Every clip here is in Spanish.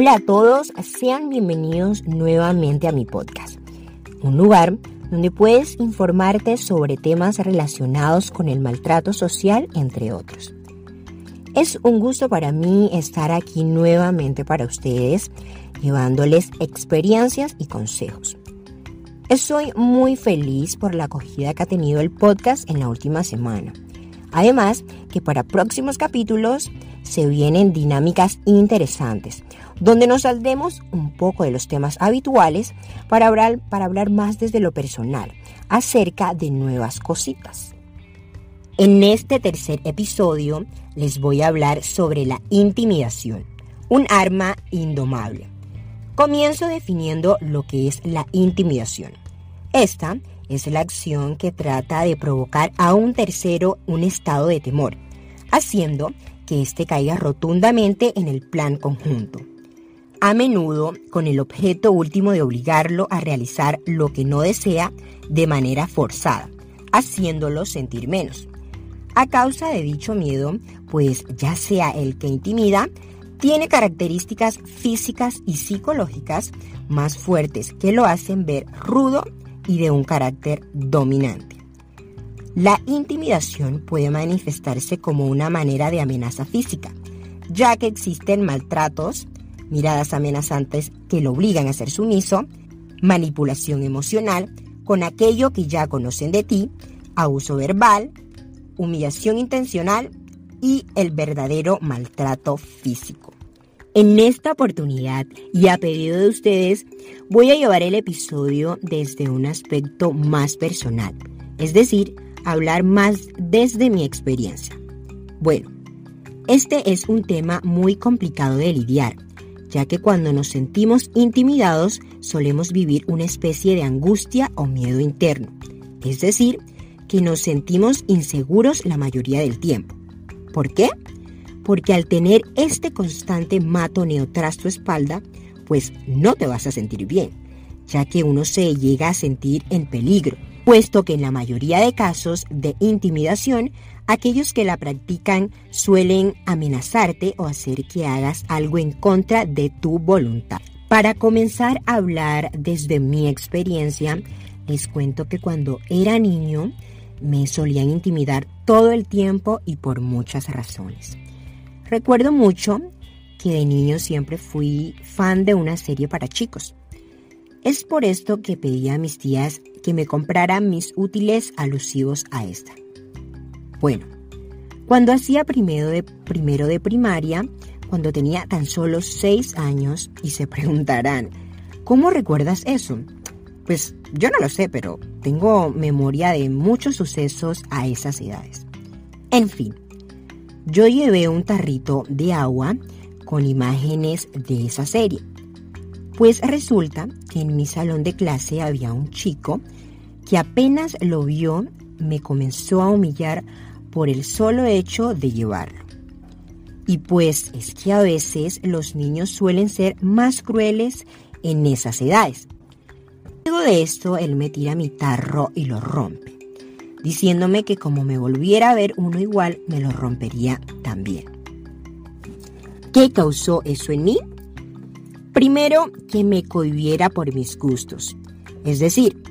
Hola a todos, sean bienvenidos nuevamente a mi podcast, un lugar donde puedes informarte sobre temas relacionados con el maltrato social, entre otros. Es un gusto para mí estar aquí nuevamente para ustedes, llevándoles experiencias y consejos. Estoy muy feliz por la acogida que ha tenido el podcast en la última semana. Además, que para próximos capítulos se vienen dinámicas interesantes, donde nos saldremos un poco de los temas habituales para hablar, para hablar más desde lo personal, acerca de nuevas cositas. En este tercer episodio les voy a hablar sobre la intimidación, un arma indomable. Comienzo definiendo lo que es la intimidación. Esta es la acción que trata de provocar a un tercero un estado de temor, haciendo que éste caiga rotundamente en el plan conjunto. A menudo con el objeto último de obligarlo a realizar lo que no desea de manera forzada, haciéndolo sentir menos. A causa de dicho miedo, pues ya sea el que intimida, tiene características físicas y psicológicas más fuertes que lo hacen ver rudo y de un carácter dominante. La intimidación puede manifestarse como una manera de amenaza física, ya que existen maltratos, miradas amenazantes que lo obligan a ser sumiso, manipulación emocional con aquello que ya conocen de ti, abuso verbal, humillación intencional y el verdadero maltrato físico. En esta oportunidad y a pedido de ustedes, voy a llevar el episodio desde un aspecto más personal, es decir, hablar más desde mi experiencia. Bueno, este es un tema muy complicado de lidiar, ya que cuando nos sentimos intimidados solemos vivir una especie de angustia o miedo interno, es decir, que nos sentimos inseguros la mayoría del tiempo. ¿Por qué? porque al tener este constante matoneo tras tu espalda, pues no te vas a sentir bien, ya que uno se llega a sentir en peligro, puesto que en la mayoría de casos de intimidación, aquellos que la practican suelen amenazarte o hacer que hagas algo en contra de tu voluntad. Para comenzar a hablar desde mi experiencia, les cuento que cuando era niño me solían intimidar todo el tiempo y por muchas razones. Recuerdo mucho que de niño siempre fui fan de una serie para chicos. Es por esto que pedí a mis tías que me compraran mis útiles alusivos a esta. Bueno, cuando hacía primero de, primero de primaria, cuando tenía tan solo seis años, y se preguntarán, ¿cómo recuerdas eso? Pues yo no lo sé, pero tengo memoria de muchos sucesos a esas edades. En fin, yo llevé un tarrito de agua con imágenes de esa serie. Pues resulta que en mi salón de clase había un chico que apenas lo vio me comenzó a humillar por el solo hecho de llevarlo. Y pues es que a veces los niños suelen ser más crueles en esas edades. Luego de esto, él me tira mi tarro y lo rompe diciéndome que como me volviera a ver uno igual, me lo rompería también. ¿Qué causó eso en mí? Primero, que me cohibiera por mis gustos. Es decir,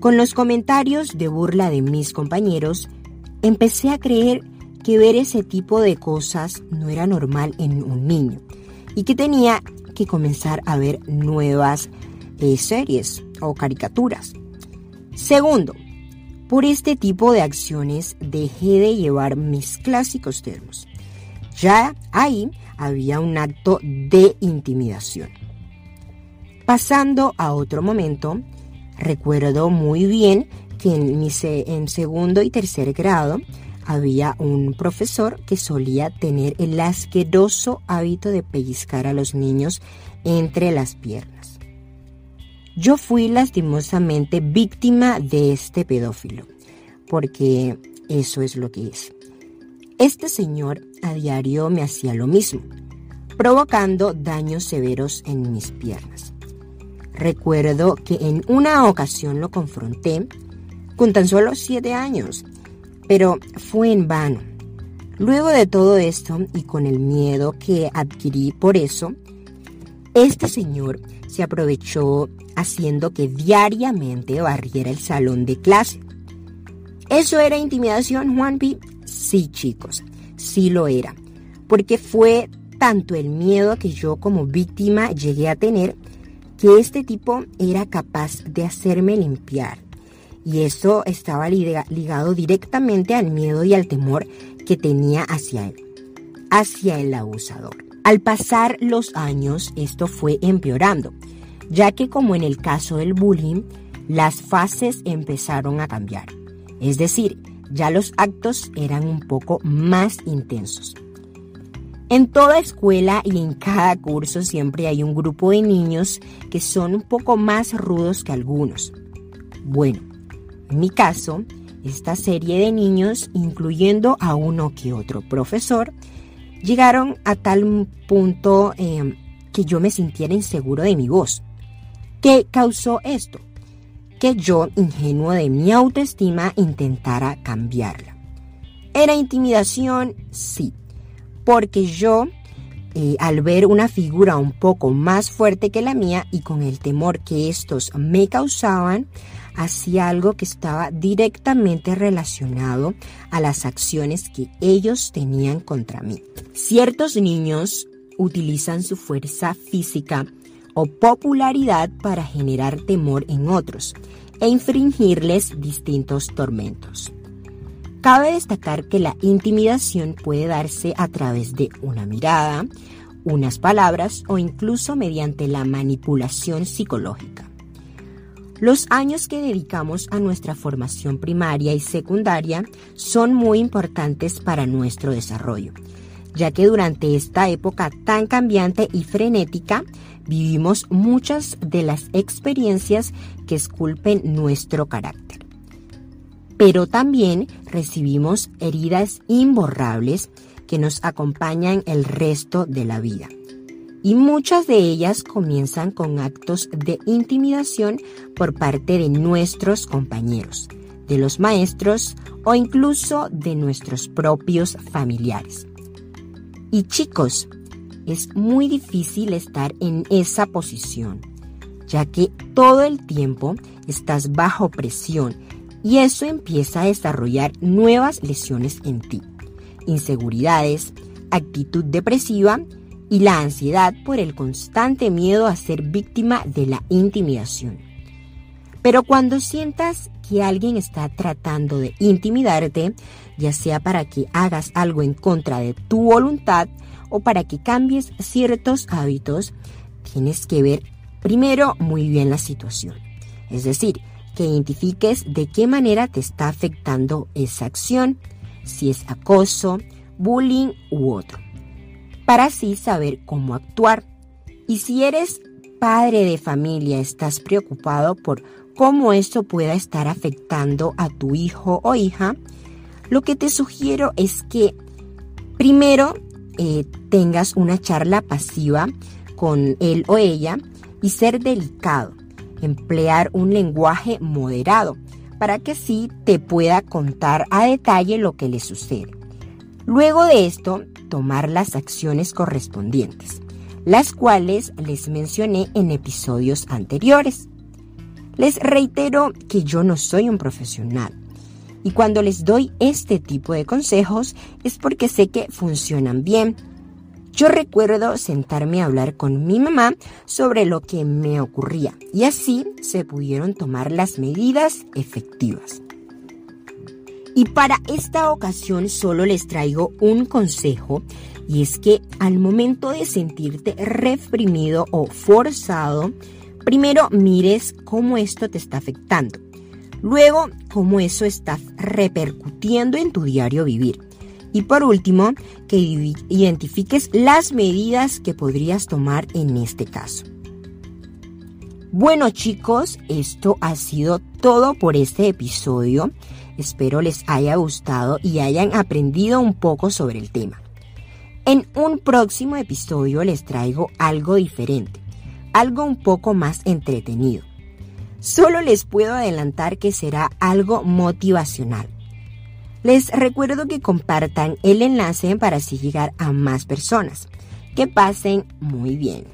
con los comentarios de burla de mis compañeros, empecé a creer que ver ese tipo de cosas no era normal en un niño y que tenía que comenzar a ver nuevas eh, series o caricaturas. Segundo, por este tipo de acciones dejé de llevar mis clásicos termos. Ya ahí había un acto de intimidación. Pasando a otro momento, recuerdo muy bien que en, mi en segundo y tercer grado había un profesor que solía tener el asqueroso hábito de pellizcar a los niños entre las piernas. Yo fui lastimosamente víctima de este pedófilo, porque eso es lo que es. Este señor a diario me hacía lo mismo, provocando daños severos en mis piernas. Recuerdo que en una ocasión lo confronté con tan solo siete años, pero fue en vano. Luego de todo esto y con el miedo que adquirí por eso, Este señor se aprovechó haciendo que diariamente barriera el salón de clase. ¿Eso era intimidación, Juanpi? Sí, chicos, sí lo era, porque fue tanto el miedo que yo como víctima llegué a tener que este tipo era capaz de hacerme limpiar. Y eso estaba ligado directamente al miedo y al temor que tenía hacia él, hacia el abusador. Al pasar los años, esto fue empeorando, ya que como en el caso del bullying, las fases empezaron a cambiar. Es decir, ya los actos eran un poco más intensos. En toda escuela y en cada curso siempre hay un grupo de niños que son un poco más rudos que algunos. Bueno, en mi caso, esta serie de niños, incluyendo a uno que otro profesor, llegaron a tal punto eh, que yo me sintiera inseguro de mi voz. ¿Qué causó esto? Que yo, ingenuo de mi autoestima, intentara cambiarla. ¿Era intimidación? Sí porque yo, eh, al ver una figura un poco más fuerte que la mía y con el temor que estos me causaban, hacía algo que estaba directamente relacionado a las acciones que ellos tenían contra mí. Ciertos niños utilizan su fuerza física o popularidad para generar temor en otros e infringirles distintos tormentos. Cabe destacar que la intimidación puede darse a través de una mirada, unas palabras o incluso mediante la manipulación psicológica. Los años que dedicamos a nuestra formación primaria y secundaria son muy importantes para nuestro desarrollo, ya que durante esta época tan cambiante y frenética vivimos muchas de las experiencias que esculpen nuestro carácter pero también recibimos heridas imborrables que nos acompañan el resto de la vida. Y muchas de ellas comienzan con actos de intimidación por parte de nuestros compañeros, de los maestros o incluso de nuestros propios familiares. Y chicos, es muy difícil estar en esa posición, ya que todo el tiempo estás bajo presión y eso empieza a desarrollar nuevas lesiones en ti, inseguridades, actitud depresiva y la ansiedad por el constante miedo a ser víctima de la intimidación. Pero cuando sientas que alguien está tratando de intimidarte, ya sea para que hagas algo en contra de tu voluntad o para que cambies ciertos hábitos, tienes que ver primero muy bien la situación. Es decir, que identifiques de qué manera te está afectando esa acción, si es acoso, bullying u otro, para así saber cómo actuar. Y si eres padre de familia, estás preocupado por cómo esto pueda estar afectando a tu hijo o hija, lo que te sugiero es que primero eh, tengas una charla pasiva con él o ella y ser delicado emplear un lenguaje moderado para que sí te pueda contar a detalle lo que le sucede. Luego de esto, tomar las acciones correspondientes, las cuales les mencioné en episodios anteriores. Les reitero que yo no soy un profesional y cuando les doy este tipo de consejos es porque sé que funcionan bien yo recuerdo sentarme a hablar con mi mamá sobre lo que me ocurría y así se pudieron tomar las medidas efectivas. Y para esta ocasión solo les traigo un consejo y es que al momento de sentirte reprimido o forzado, primero mires cómo esto te está afectando. Luego, cómo eso está repercutiendo en tu diario vivir. Y por último, que identifiques las medidas que podrías tomar en este caso. Bueno chicos, esto ha sido todo por este episodio. Espero les haya gustado y hayan aprendido un poco sobre el tema. En un próximo episodio les traigo algo diferente, algo un poco más entretenido. Solo les puedo adelantar que será algo motivacional les recuerdo que compartan el enlace para así llegar a más personas. Que pasen muy bien.